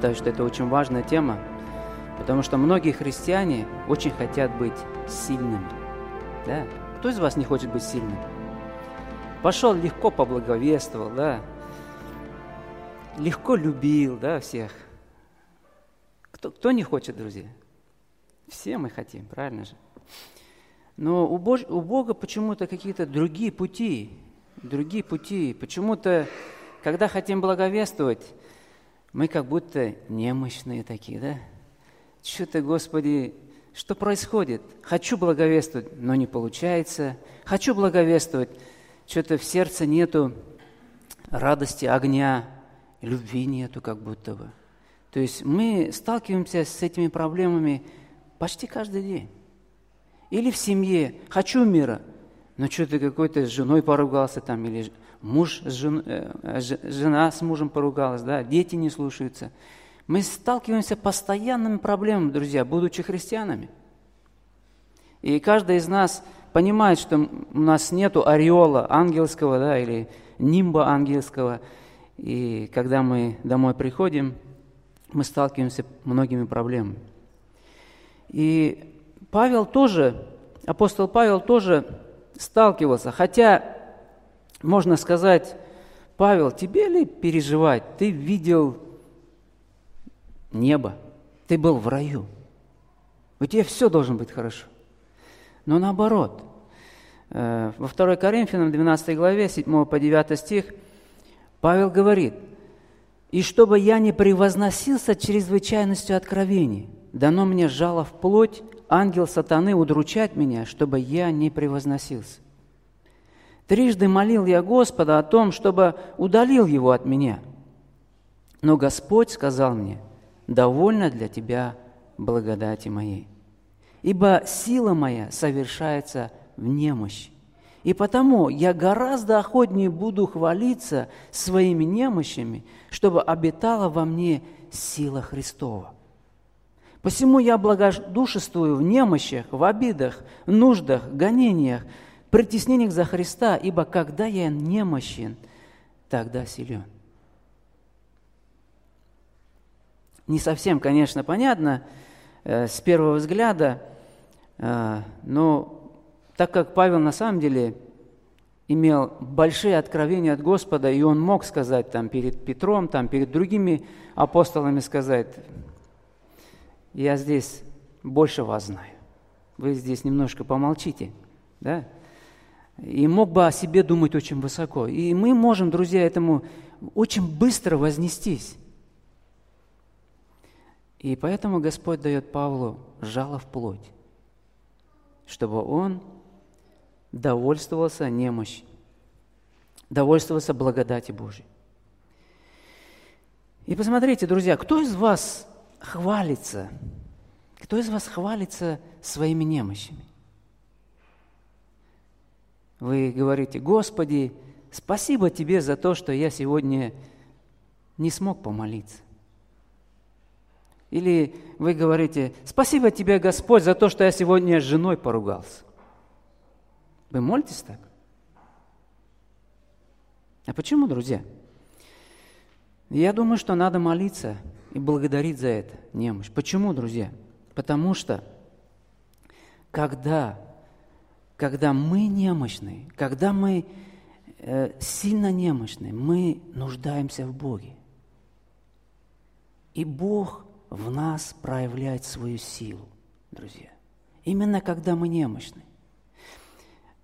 Считаю, что это очень важная тема, потому что многие христиане очень хотят быть сильными. Да? Кто из вас не хочет быть сильным? Пошел легко поблаговествовал, да? Легко любил, да, всех. Кто, кто не хочет, друзья? Все мы хотим, правильно же? Но у, Бож, у Бога почему-то какие-то другие пути, другие пути. Почему-то, когда хотим благовествовать, мы как будто немощные такие, да? Что-то, Господи, что происходит? Хочу благовествовать, но не получается. Хочу благовествовать, что-то в сердце нету радости, огня, любви нету как будто бы. То есть мы сталкиваемся с этими проблемами почти каждый день. Или в семье «хочу мира», но что-то какой-то с женой поругался там, или муж с жен, э, жена с мужем поругалась, да, дети не слушаются. Мы сталкиваемся с постоянными проблемами, друзья, будучи христианами. И каждый из нас понимает, что у нас нет ореола ангельского, да, или нимба ангельского. И когда мы домой приходим, мы сталкиваемся с многими проблемами. И Павел тоже, апостол Павел тоже сталкивался, хотя можно сказать, Павел, тебе ли переживать? Ты видел небо, ты был в раю. У тебя все должно быть хорошо. Но наоборот, э, во 2 Коринфянам 12 главе, 7 по 9 стих, Павел говорит, «И чтобы я не превозносился чрезвычайностью откровений, дано мне жало в плоть, ангел сатаны удручать меня, чтобы я не превозносился. Трижды молил я Господа о том, чтобы удалил его от меня. Но Господь сказал мне, довольно для тебя благодати моей. Ибо сила моя совершается в немощи. И потому я гораздо охотнее буду хвалиться своими немощами, чтобы обитала во мне сила Христова. Посему я благодушествую в немощах, в обидах, нуждах, гонениях, притеснениях за Христа, ибо когда я немощен, тогда силен. Не совсем, конечно, понятно э, с первого взгляда, э, но так как Павел на самом деле имел большие откровения от Господа, и он мог сказать там перед Петром, там перед другими апостолами сказать, я здесь больше вас знаю. Вы здесь немножко помолчите, да? И мог бы о себе думать очень высоко. И мы можем, друзья, этому очень быстро вознестись. И поэтому Господь дает Павлу жало в плоть, чтобы он довольствовался немощь, довольствовался благодати Божьей. И посмотрите, друзья, кто из вас хвалится, кто из вас хвалится своими немощами? Вы говорите, Господи, спасибо Тебе за то, что я сегодня не смог помолиться. Или вы говорите, спасибо Тебе, Господь, за то, что я сегодня с женой поругался. Вы молитесь так? А почему, друзья? Я думаю, что надо молиться и благодарить за это немощь. Почему, друзья? Потому что когда когда мы немощны, когда мы э, сильно немощны, мы нуждаемся в Боге. И Бог в нас проявляет свою силу, друзья. Именно когда мы немощны.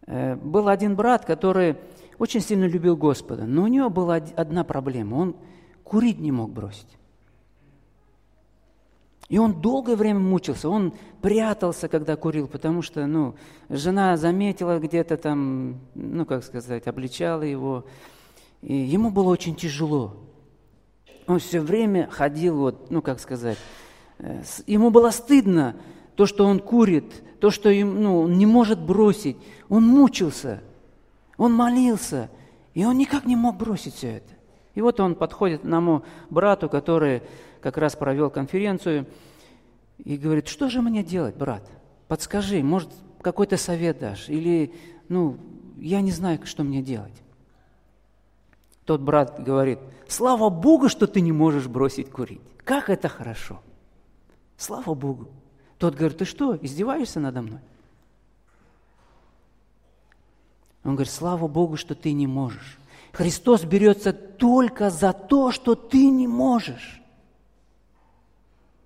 Э, был один брат, который очень сильно любил Господа, но у него была одна проблема. Он курить не мог бросить. И он долгое время мучился, он прятался, когда курил, потому что, ну, жена заметила где-то там, ну, как сказать, обличала его. И ему было очень тяжело. Он все время ходил, вот, ну, как сказать, э, ему было стыдно то, что он курит, то, что им, ну, он не может бросить. Он мучился, он молился, и он никак не мог бросить все это. И вот он подходит к одному брату, который как раз провел конференцию, и говорит, что же мне делать, брат? Подскажи, может, какой-то совет дашь? Или, ну, я не знаю, что мне делать. Тот брат говорит, слава Богу, что ты не можешь бросить курить. Как это хорошо. Слава Богу. Тот говорит, ты что, издеваешься надо мной? Он говорит, слава Богу, что ты не можешь. Христос берется только за то, что ты не можешь.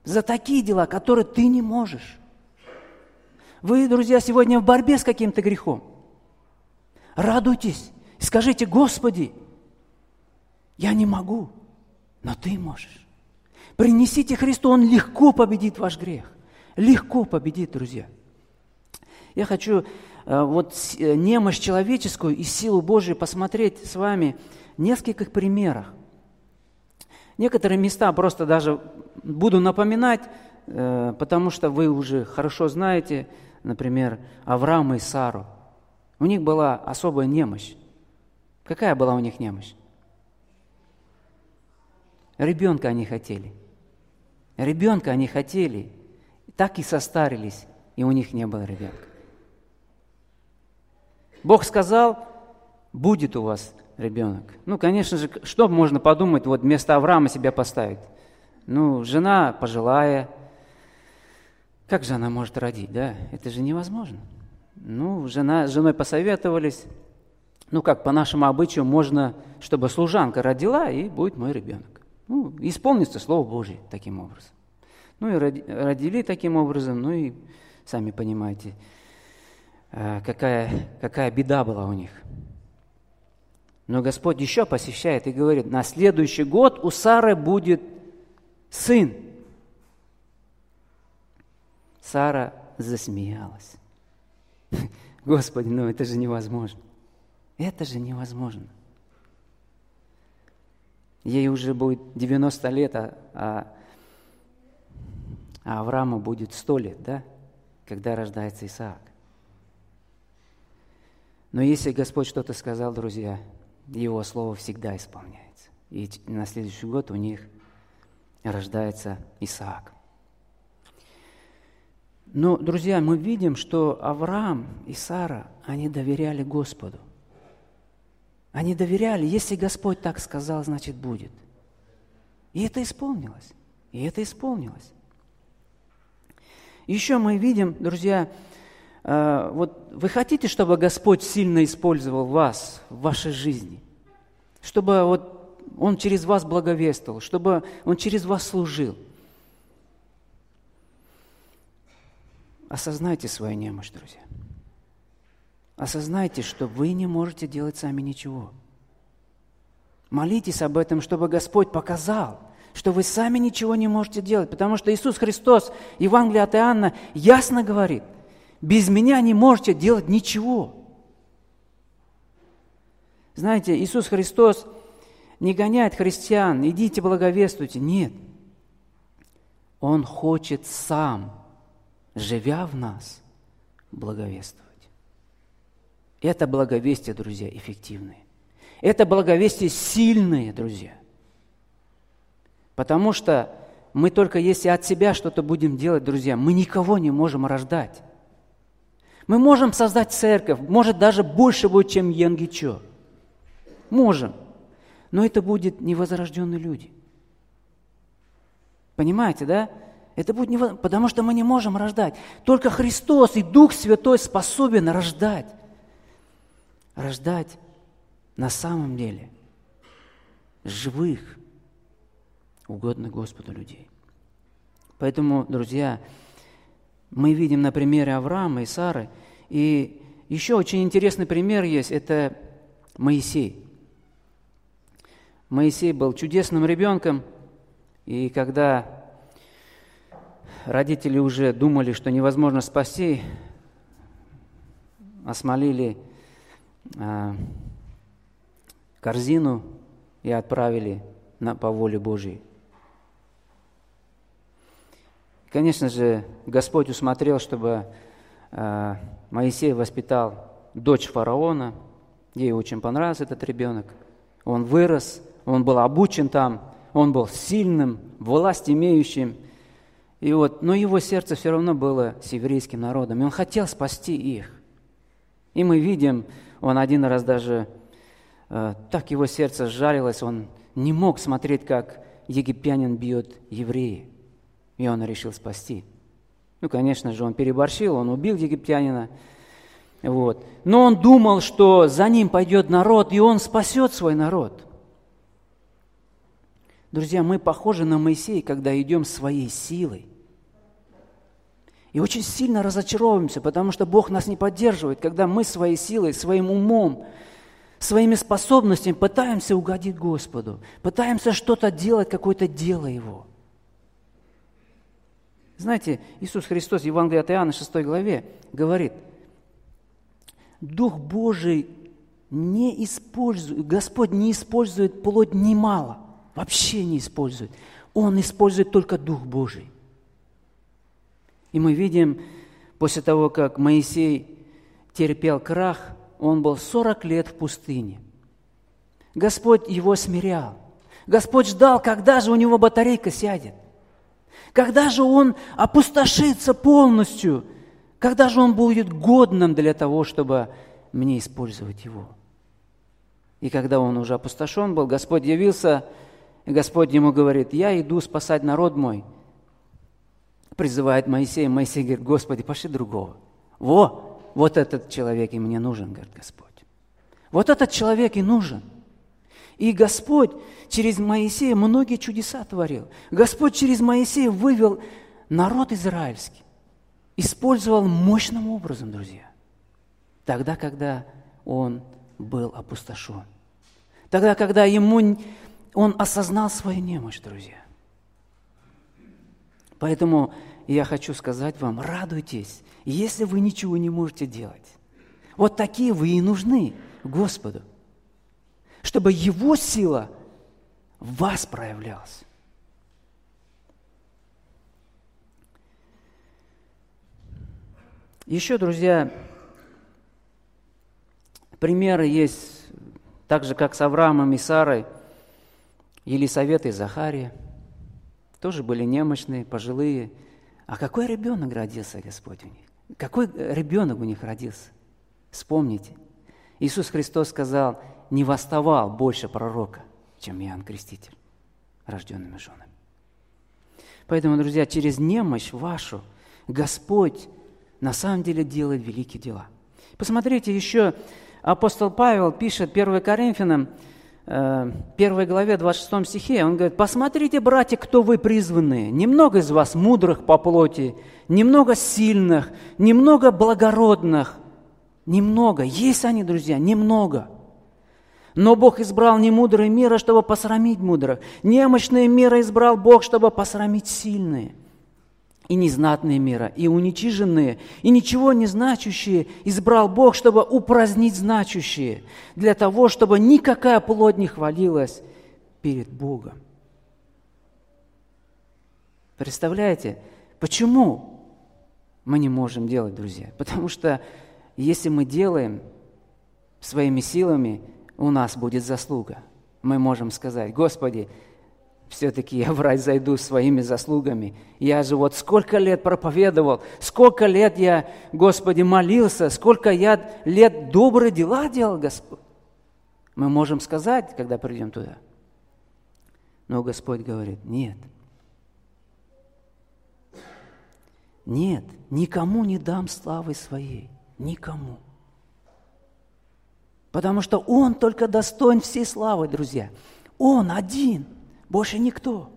За такие дела, которые ты не можешь. Вы, друзья, сегодня в борьбе с каким-то грехом. Радуйтесь. Скажите, Господи, я не могу, но Ты можешь. Принесите Христу, Он легко победит ваш грех. Легко победит, друзья. Я хочу э, вот э, немощь человеческую и силу Божию посмотреть с вами в нескольких примерах. Некоторые места просто даже буду напоминать, э, потому что вы уже хорошо знаете, например, Авраама и Сару. У них была особая немощь. Какая была у них немощь? Ребенка они хотели. Ребенка они хотели. Так и состарились, и у них не было ребенка. Бог сказал, будет у вас ребенок. Ну, конечно же, что можно подумать, вот вместо Авраама себя поставить? Ну, жена пожилая, как же она может родить, да? Это же невозможно. Ну, жена, с женой посоветовались. Ну, как по нашему обычаю, можно, чтобы служанка родила, и будет мой ребенок. Ну, исполнится Слово Божье таким образом. Ну, и родили таким образом, ну и сами понимаете, э, какая, какая беда была у них. Но Господь еще посещает и говорит, на следующий год у Сары будет сын. Сара засмеялась. Господи, ну это же невозможно. Это же невозможно. Ей уже будет 90 лет, а, а, а Аврааму будет 100 лет, да, когда рождается Исаак. Но если Господь что-то сказал, друзья, Его Слово всегда исполняется. И на следующий год у них рождается Исаак. Но, друзья, мы видим, что Авраам и Сара, они доверяли Господу. Они доверяли, если Господь так сказал, значит будет. И это исполнилось. И это исполнилось. Еще мы видим, друзья, э, вот вы хотите, чтобы Господь сильно использовал вас в вашей жизни? Чтобы вот Он через вас благовествовал, чтобы Он через вас служил – Осознайте свою немощь, друзья. Осознайте, что вы не можете делать сами ничего. Молитесь об этом, чтобы Господь показал, что вы сами ничего не можете делать, потому что Иисус Христос, Евангелие от Иоанна, ясно говорит, без меня не можете делать ничего. Знаете, Иисус Христос не гоняет христиан, идите благовествуйте. Нет. Он хочет сам живя в нас, благовествовать. Это благовестие, друзья, эффективное. Это благовестие сильное, друзья. Потому что мы только если от себя что-то будем делать, друзья, мы никого не можем рождать. Мы можем создать церковь, может даже больше будет, чем Янгичо. Можем. Но это будут невозрожденные люди. Понимаете, да? Это будет невозможно, потому что мы не можем рождать. Только Христос и Дух Святой способен рождать. Рождать на самом деле живых, угодных Господу людей. Поэтому, друзья, мы видим на примере Авраама и Сары. И еще очень интересный пример есть – это Моисей. Моисей был чудесным ребенком, и когда родители уже думали, что невозможно спасти, осмолили а, корзину и отправили на, по воле Божьей. Конечно же, Господь усмотрел, чтобы а, Моисей воспитал дочь фараона. Ей очень понравился этот ребенок. Он вырос, он был обучен там, он был сильным, власть имеющим – и вот, но его сердце все равно было с еврейским народом, и он хотел спасти их. И мы видим, он один раз даже э, так его сердце сжалилось, он не мог смотреть, как египтянин бьет евреи. И он решил спасти. Ну, конечно же, он переборщил, он убил египтянина. Вот. Но он думал, что за ним пойдет народ, и он спасет свой народ. Друзья, мы похожи на Моисея, когда идем своей силой. И очень сильно разочаровываемся, потому что Бог нас не поддерживает, когда мы своей силой, своим умом, своими способностями пытаемся угодить Господу, пытаемся что-то делать, какое-то дело Его. Знаете, Иисус Христос в Евангелии от Иоанна 6 главе говорит, Дух Божий не использует, Господь не использует плоть немало, вообще не использует. Он использует только Дух Божий. И мы видим, после того, как Моисей терпел крах, он был 40 лет в пустыне. Господь его смирял. Господь ждал, когда же у него батарейка сядет. Когда же он опустошится полностью. Когда же он будет годным для того, чтобы мне использовать его. И когда он уже опустошен был, Господь явился, и Господь ему говорит, я иду спасать народ мой – призывает Моисея, Моисей говорит, Господи, пошли другого. Во, вот этот человек и мне нужен, говорит Господь. Вот этот человек и нужен. И Господь через Моисея многие чудеса творил. Господь через Моисея вывел народ израильский. Использовал мощным образом, друзья. Тогда, когда он был опустошен. Тогда, когда ему он осознал свою немощь, друзья. Поэтому я хочу сказать вам, радуйтесь, если вы ничего не можете делать. Вот такие вы и нужны Господу, чтобы Его сила в вас проявлялась. Еще, друзья, примеры есть, так же, как с Авраамом и Сарой, Елисавета и Захария – тоже были немощные, пожилые. А какой ребенок родился, Господь, у них? Какой ребенок у них родился? Вспомните. Иисус Христос сказал, не восставал больше пророка, чем Иоанн Креститель, рожденными женами. Поэтому, друзья, через немощь вашу Господь на самом деле делает великие дела. Посмотрите, еще апостол Павел пишет 1 Коринфянам, Э, первой главе, 26 стихе, он говорит, «Посмотрите, братья, кто вы призванные. Немного из вас мудрых по плоти, немного сильных, немного благородных. Немного. Есть они, друзья, немного. Но Бог избрал не мудрые мира, чтобы посрамить мудрых. Немощные мира избрал Бог, чтобы посрамить сильные и незнатные мира, и уничиженные, и ничего не значащие избрал Бог, чтобы упразднить значащие, для того, чтобы никакая плоть не хвалилась перед Богом. Представляете, почему мы не можем делать, друзья? Потому что если мы делаем своими силами, у нас будет заслуга. Мы можем сказать, Господи, все-таки я в рай зайду своими заслугами. Я же вот сколько лет проповедовал, сколько лет я, Господи, молился, сколько я лет добрые дела делал, Господь. Мы можем сказать, когда придем туда. Но Господь говорит, нет. Нет, никому не дам славы своей. Никому. Потому что Он только достоин всей славы, друзья. Он один – больше никто.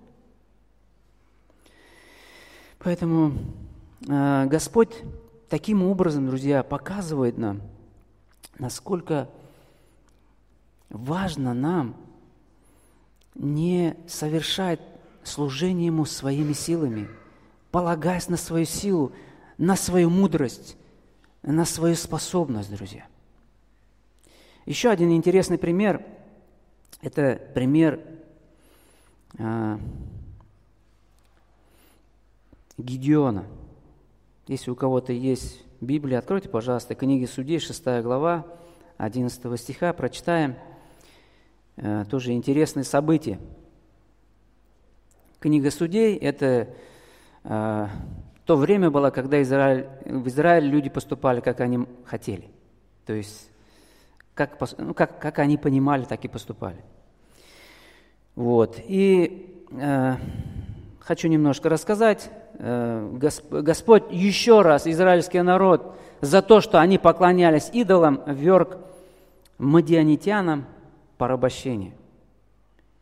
Поэтому э, Господь таким образом, друзья, показывает нам, насколько важно нам не совершать служение Ему своими силами, полагаясь на свою силу, на свою мудрость, на свою способность, друзья. Еще один интересный пример – это пример Гедеона. Если у кого-то есть Библия, откройте, пожалуйста, книги Судей, 6 глава, 11 стиха, прочитаем. А, тоже интересные события. Книга Судей – это э, то время было, когда Израиль, в Израиле люди поступали, как они хотели. То есть Как, ну, как, как они понимали, так и поступали. Вот. И э, хочу немножко рассказать. Э, Господь еще раз израильский народ за то, что они поклонялись идолам, вверг мадианитянам порабощение.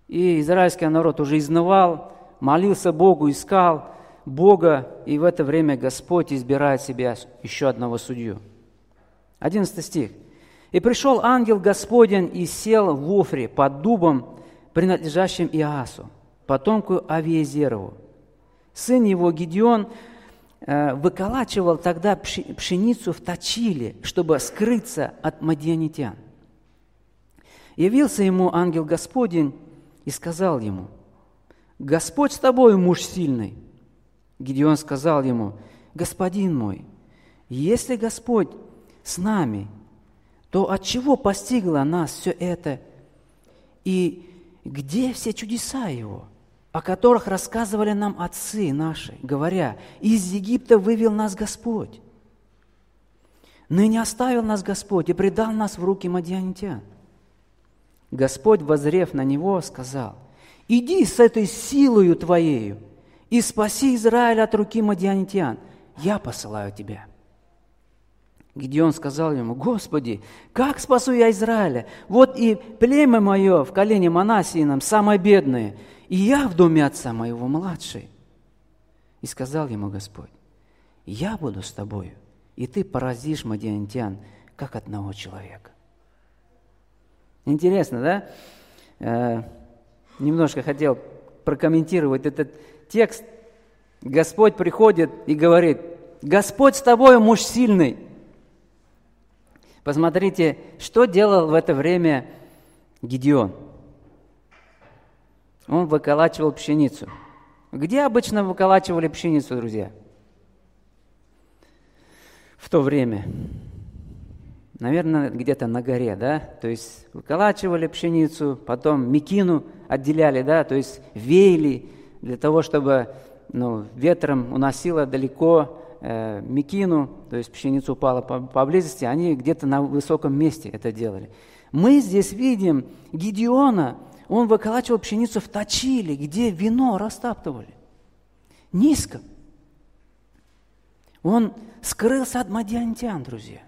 И израильский народ уже изнывал, молился Богу, искал Бога, и в это время Господь избирает себе еще одного судью. 11 стих. «И пришел ангел Господень и сел в Офре под дубом, принадлежащим Иасу, потомку Авиезерову. Сын его Гедеон э, выколачивал тогда пшеницу в точиле, чтобы скрыться от мадианитян. Явился ему ангел Господень и сказал ему, «Господь с тобой, муж сильный». Гедеон сказал ему, «Господин мой, если Господь с нами, то от чего постигло нас все это? И где все чудеса Его, о которых рассказывали нам отцы наши, говоря, из Египта вывел нас Господь? Ныне оставил нас Господь и предал нас в руки мадьянитян. Господь, возрев на него, сказал, «Иди с этой силою твоею и спаси Израиль от руки мадьянитян. Я посылаю тебя». Гедеон сказал ему, «Господи, как спасу я Израиля? Вот и племя мое в колене Манасиином самое бедное, и я в доме отца моего младший». И сказал ему Господь, «Я буду с тобою, и ты поразишь мадиантян, как одного человека». Интересно, да? Э, немножко хотел прокомментировать этот текст. Господь приходит и говорит, «Господь с тобой, муж сильный». Посмотрите, что делал в это время Гедеон. Он выколачивал пшеницу. Где обычно выколачивали пшеницу, друзья? В то время. Наверное, где-то на горе, да? То есть выколачивали пшеницу, потом мекину отделяли, да? То есть веяли для того, чтобы ну, ветром уносило далеко э, мекину, то есть пшеница упала поблизости, они где-то на высоком месте это делали. Мы здесь видим Гедеона, он выколачивал пшеницу в точиле, где вино растаптывали. Низко. Он скрылся от мадиантян, друзья.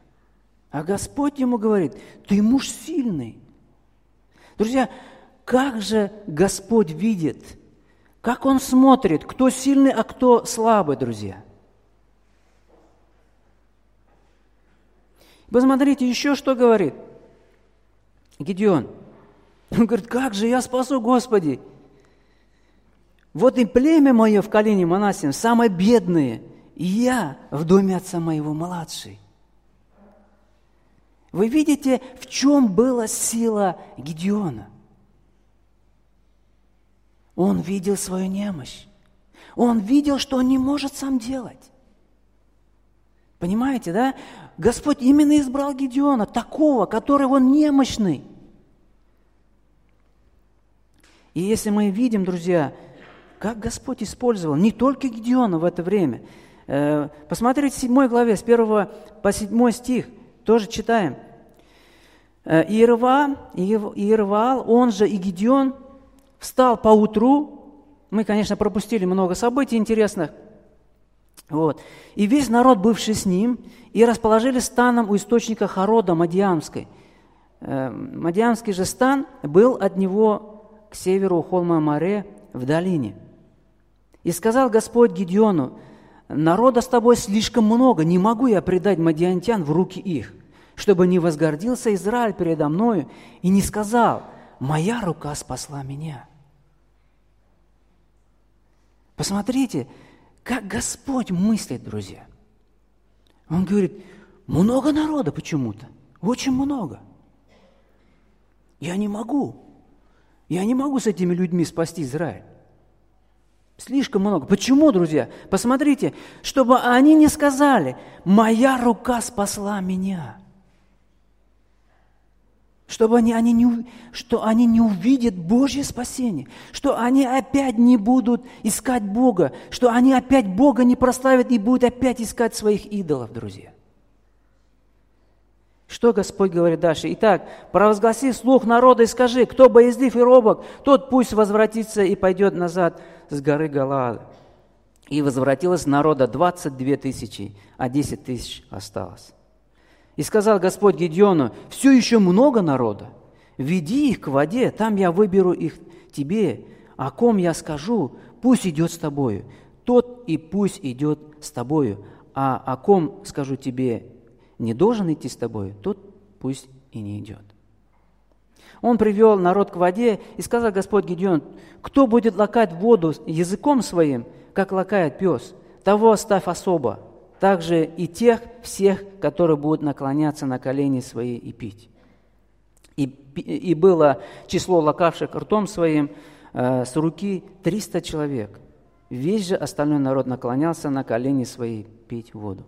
А Господь ему говорит, ты муж сильный. Друзья, как же Господь видит, как Он смотрит, кто сильный, а кто слабый, друзья – Посмотрите, еще что говорит Гедеон. Он говорит, как же я спасу, Господи? Вот и племя мое в колене Манасин, самое бедное, и я в доме отца моего младший. Вы видите, в чем была сила Гедеона? Он видел свою немощь. Он видел, что он не может сам делать. Понимаете, да? Господь именно избрал Гедеона, такого, который он немощный. И если мы видим, друзья, как Господь использовал не только Гедеона в это время. Э, посмотрите в 7 главе, с 1 по 7 стих, тоже читаем. Э, Иерва, Иервал, он же и Гедеон, встал по утру. Мы, конечно, пропустили много событий интересных – вот. И весь народ, бывший с ним, и расположили станом у источника Харода Мадиамской. Э, Мадиамский же стан был от него к северу холма Море в долине. И сказал Господь Гедеону, народа с тобой слишком много, не могу я предать мадиантян в руки их, чтобы не возгордился Израиль передо мною и не сказал, моя рука спасла меня. Посмотрите, как Господь мыслит, друзья. Он говорит, много народа почему-то, очень много. Я не могу. Я не могу с этими людьми спасти Израиль. Слишком много. Почему, друзья? Посмотрите, чтобы они не сказали, моя рука спасла меня чтобы они, они не, что они не увидят Божье спасение, что они опять не будут искать Бога, что они опять Бога не прославят и будут опять искать своих идолов, друзья. Что Господь говорит дальше? Итак, провозгласи слух народа и скажи, кто боязлив и робок, тот пусть возвратится и пойдет назад с горы Галаада. И возвратилось народа 22 тысячи, а 10 тысяч осталось. И сказал Господь Гедеону, все еще много народа, веди их к воде, там я выберу их тебе, о ком я скажу, пусть идет с тобою, тот и пусть идет с тобою, а о ком скажу тебе, не должен идти с тобой, тот пусть и не идет. Он привел народ к воде и сказал Господь Гедеон, кто будет лакать воду языком своим, как лакает пес, того оставь особо, также и тех всех, которые будут наклоняться на колени свои и пить. И, и было число лакавших ртом своим э, с руки 300 человек. Весь же остальной народ наклонялся на колени свои пить воду.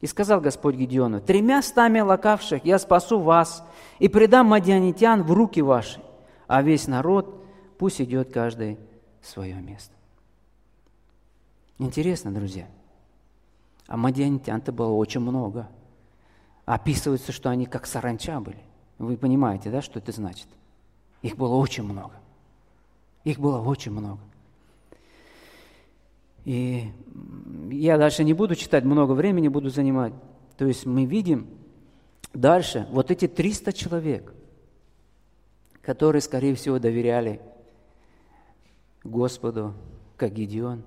И сказал Господь Гедеону, «Тремя стами лакавших я спасу вас и предам мадианитян в руки ваши, а весь народ пусть идет каждый в свое место». Интересно, друзья. А мадианитян-то было очень много. Описывается, что они как саранча были. Вы понимаете, да, что это значит? Их было очень много. Их было очень много. И я дальше не буду читать, много времени буду занимать. То есть мы видим дальше вот эти 300 человек, которые, скорее всего, доверяли Господу, как Гедеон,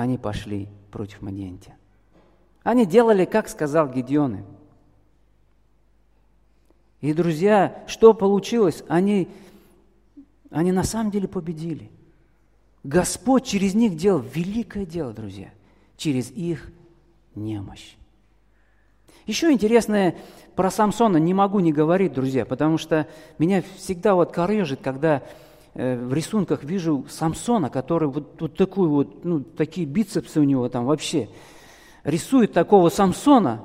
они пошли против Мадиантия. Они делали, как сказал Гедеон И, друзья, что получилось? Они, они на самом деле победили. Господь через них делал великое дело, друзья, через их немощь. Еще интересное про Самсона не могу не говорить, друзья, потому что меня всегда вот корежит, когда в рисунках вижу Самсона, который вот, вот такой вот, ну, такие бицепсы у него там вообще. Рисует такого Самсона,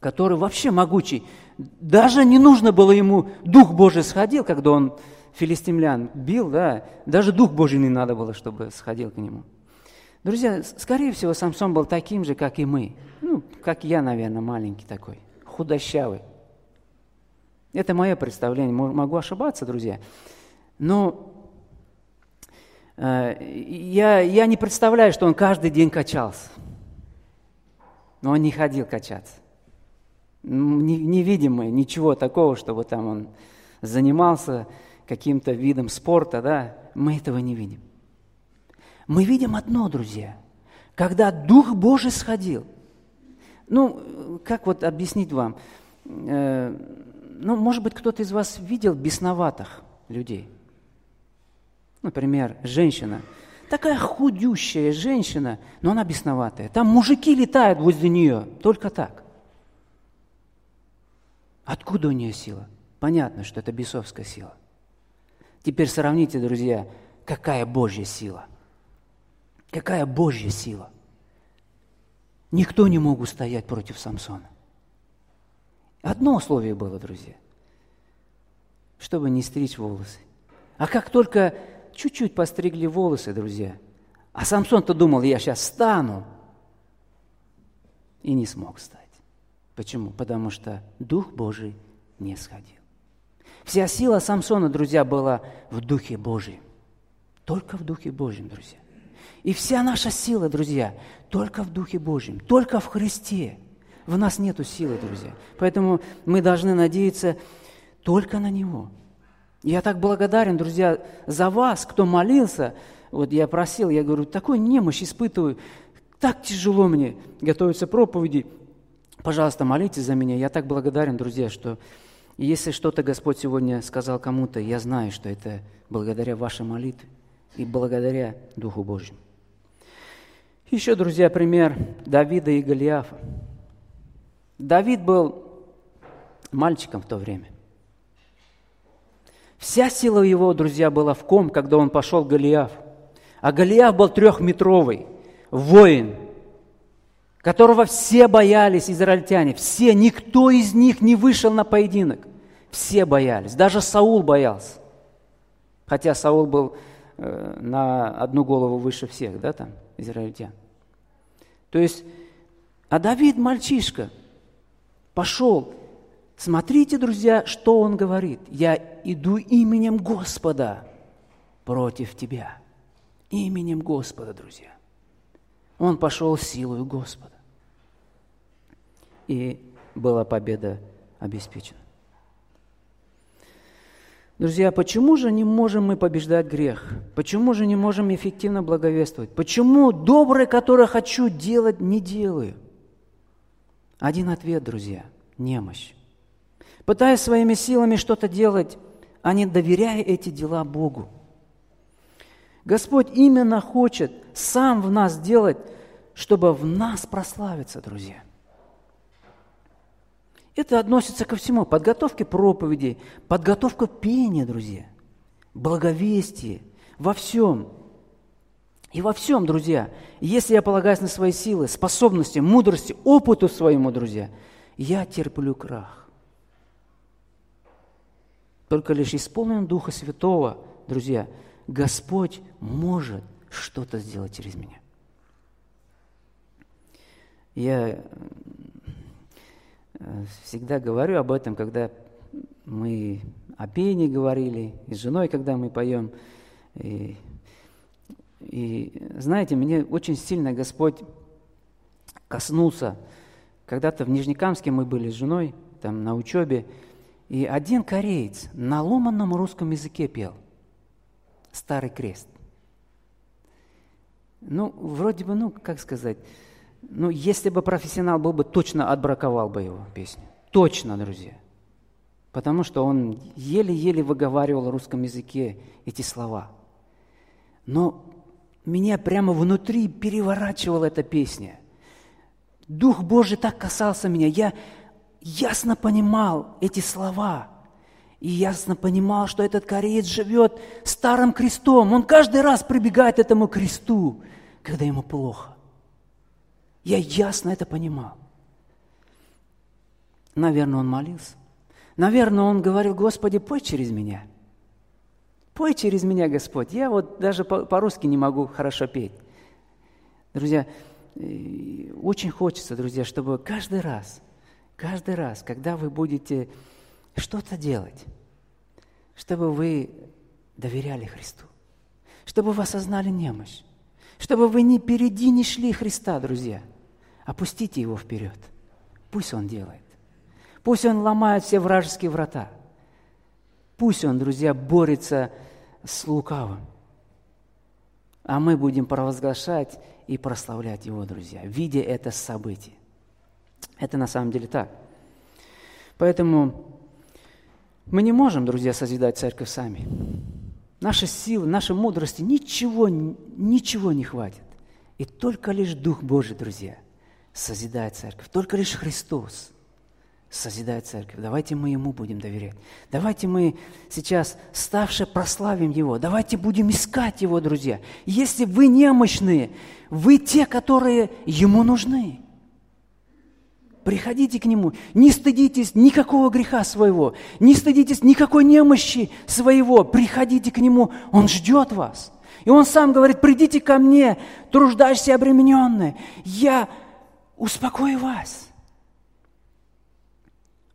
который вообще могучий. Даже не нужно было ему, Дух Божий сходил, когда он филистимлян бил, да, даже Дух Божий не надо было, чтобы сходил к нему. Друзья, скорее всего, Самсон был таким же, как и мы. Ну, как я, наверное, маленький такой, худощавый. Это мое представление, могу ошибаться, друзья. Но э, я, я не представляю, что он каждый день качался. Но он не ходил качаться. Не, не ничего такого, чтобы там он занимался каким-то видом спорта, да, мы этого не видим. Мы видим одно, друзья, когда Дух Божий сходил. Ну, как вот объяснить вам? Э, ну, может быть, кто-то из вас видел бесноватых людей. Например, женщина. Такая худющая женщина, но она бесноватая. Там мужики летают возле нее, только так. Откуда у нее сила? Понятно, что это бесовская сила. Теперь сравните, друзья, какая Божья сила. Какая Божья сила. Никто не мог устоять против Самсона. Одно условие было, друзья, чтобы не стричь волосы. А как только чуть-чуть постригли волосы, друзья, а Самсон-то думал, я сейчас стану, и не смог стать. Почему? Потому что Дух Божий не сходил. Вся сила Самсона, друзья, была в Духе Божьем. Только в Духе Божьем, друзья. И вся наша сила, друзья, только в Духе Божьем, только в Христе. В нас нету силы, друзья. Поэтому мы должны надеяться только на Него. Я так благодарен, друзья, за вас, кто молился. Вот я просил, я говорю, такой немощь испытываю, так тяжело мне готовиться проповеди. Пожалуйста, молитесь за меня. Я так благодарен, друзья, что если что-то Господь сегодня сказал кому-то, я знаю, что это благодаря вашей молитве и благодаря Духу Божьему. Еще, друзья, пример Давида и Голиафа. Давид был мальчиком в то время. Вся сила его, друзья, была в ком, когда он пошел к Голиафу. А Голиаф был трехметровый воин, которого все боялись израильтяне. Все, никто из них не вышел на поединок. Все боялись, даже Саул боялся. Хотя Саул был э, на одну голову выше всех, да, там, израильтян. То есть, а Давид мальчишка, пошел. Смотрите, друзья, что он говорит. Я иду именем Господа против тебя. Именем Господа, друзья. Он пошел силою Господа. И была победа обеспечена. Друзья, почему же не можем мы побеждать грех? Почему же не можем эффективно благовествовать? Почему доброе, которое хочу делать, не делаю? Один ответ, друзья – немощь. Пытаясь своими силами что-то делать, а не доверяя эти дела Богу. Господь именно хочет сам в нас делать, чтобы в нас прославиться, друзья. Это относится ко всему. Подготовке проповедей, подготовка пения, друзья, благовестие, во всем. И во всем, друзья, если я полагаюсь на свои силы, способности, мудрости, опыту своему, друзья, я терплю крах. Только лишь исполнен Духа Святого, друзья, Господь может что-то сделать через меня. Я Э, всегда говорю об этом, когда мы о пении говорили, и с женой, когда мы поем. И, и знаете, мне очень сильно Господь коснулся. Когда-то в Нижнекамске мы были с женой, там на учебе, и один кореец на ломанном русском языке пел «Старый крест». Ну, вроде бы, ну, как сказать, ну, если бы профессионал был бы, точно отбраковал бы его песню. Точно, друзья. Потому что он еле-еле выговаривал в русском языке эти слова. Но меня прямо внутри переворачивала эта песня. Дух Божий так касался меня. Я ясно понимал эти слова. И ясно понимал, что этот кореец живет старым крестом. Он каждый раз прибегает к этому кресту, когда ему плохо. Я ясно это понимал. Наверное, он молился. Наверное, он говорил, Господи, пой через меня. Пой через меня, Господь. Я вот даже по-русски не могу хорошо петь. Друзья, э, очень хочется, друзья, чтобы каждый раз, каждый раз, когда вы будете что-то делать, чтобы вы доверяли Христу, чтобы вы осознали немощь, чтобы вы не впереди не шли Христа, друзья – Опустите его вперед. Пусть он делает. Пусть он ломает все вражеские врата. Пусть он, друзья, борется с лукавым. А мы будем провозглашать и прославлять его, друзья, видя это событие. Это на самом деле так. Поэтому мы не можем, друзья, созидать церковь сами. Наши силы, нашей мудрости ничего, ничего не хватит. И только лишь Дух Божий, друзья – созидает церковь. Только лишь Христос созидает церковь. Давайте мы Ему будем доверять. Давайте мы сейчас, ставшие, прославим Его. Давайте будем искать Его, друзья. Если вы немощные, вы те, которые Ему нужны. Приходите к Нему, не стыдитесь никакого греха своего, не стыдитесь никакой немощи своего. Приходите к Нему, Он ждет вас. И Он сам говорит, придите ко мне, труждающиеся обремененные. Я успокою вас.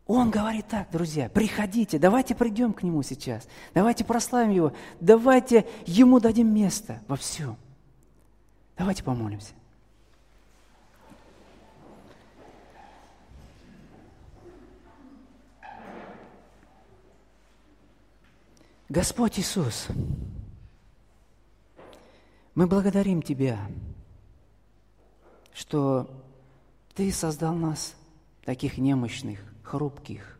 Он говорит так, друзья, приходите, давайте придем к Нему сейчас, давайте прославим Его, давайте Ему дадим место во всем. Давайте помолимся. Господь Иисус, мы благодарим Тебя, что ты создал нас таких немощных, хрупких.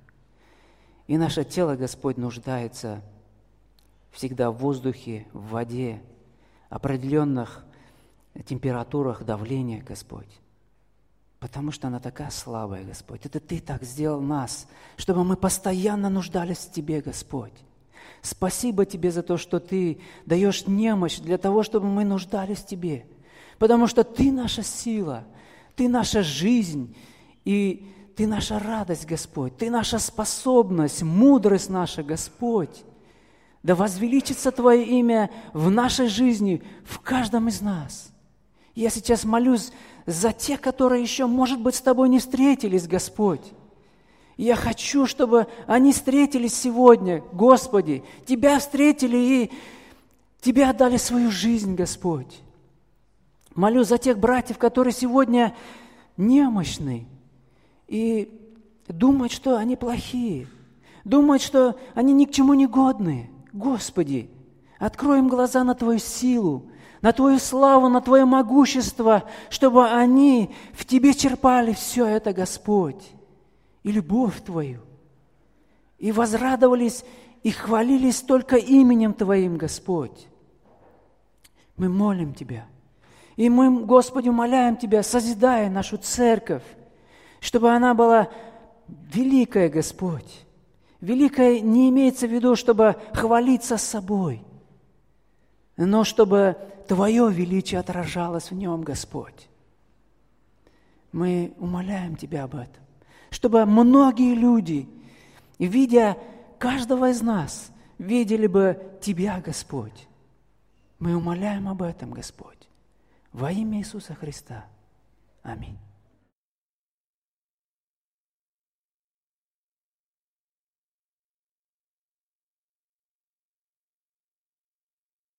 И наше тело, Господь, нуждается всегда в воздухе, в воде, определенных температурах давления, Господь. Потому что она такая слабая, Господь. Это Ты так сделал нас, чтобы мы постоянно нуждались в Тебе, Господь. Спасибо Тебе за то, что Ты даешь немощь для того, чтобы мы нуждались в Тебе. Потому что Ты наша сила – ты наша жизнь, и Ты наша радость, Господь. Ты наша способность, мудрость наша, Господь. Да возвеличится Твое имя в нашей жизни, в каждом из нас. Я сейчас молюсь за тех, которые еще, может быть, с Тобой не встретились, Господь. Я хочу, чтобы они встретились сегодня, Господи, Тебя встретили и Тебе отдали свою жизнь, Господь. Молю за тех братьев, которые сегодня немощны и думают, что они плохие, думают, что они ни к чему не годны. Господи, открой им глаза на Твою силу, на Твою славу, на Твое могущество, чтобы они в Тебе черпали все это, Господь, и любовь Твою, и возрадовались и хвалились только именем Твоим, Господь. Мы молим Тебя – и мы, Господи, умоляем Тебя, созидая нашу церковь, чтобы она была великая, Господь. Великая не имеется в виду, чтобы хвалиться собой, но чтобы Твое величие отражалось в нем, Господь. Мы умоляем Тебя об этом, чтобы многие люди, видя каждого из нас, видели бы Тебя, Господь. Мы умоляем об этом, Господь. Во имя Иисуса Христа. Аминь.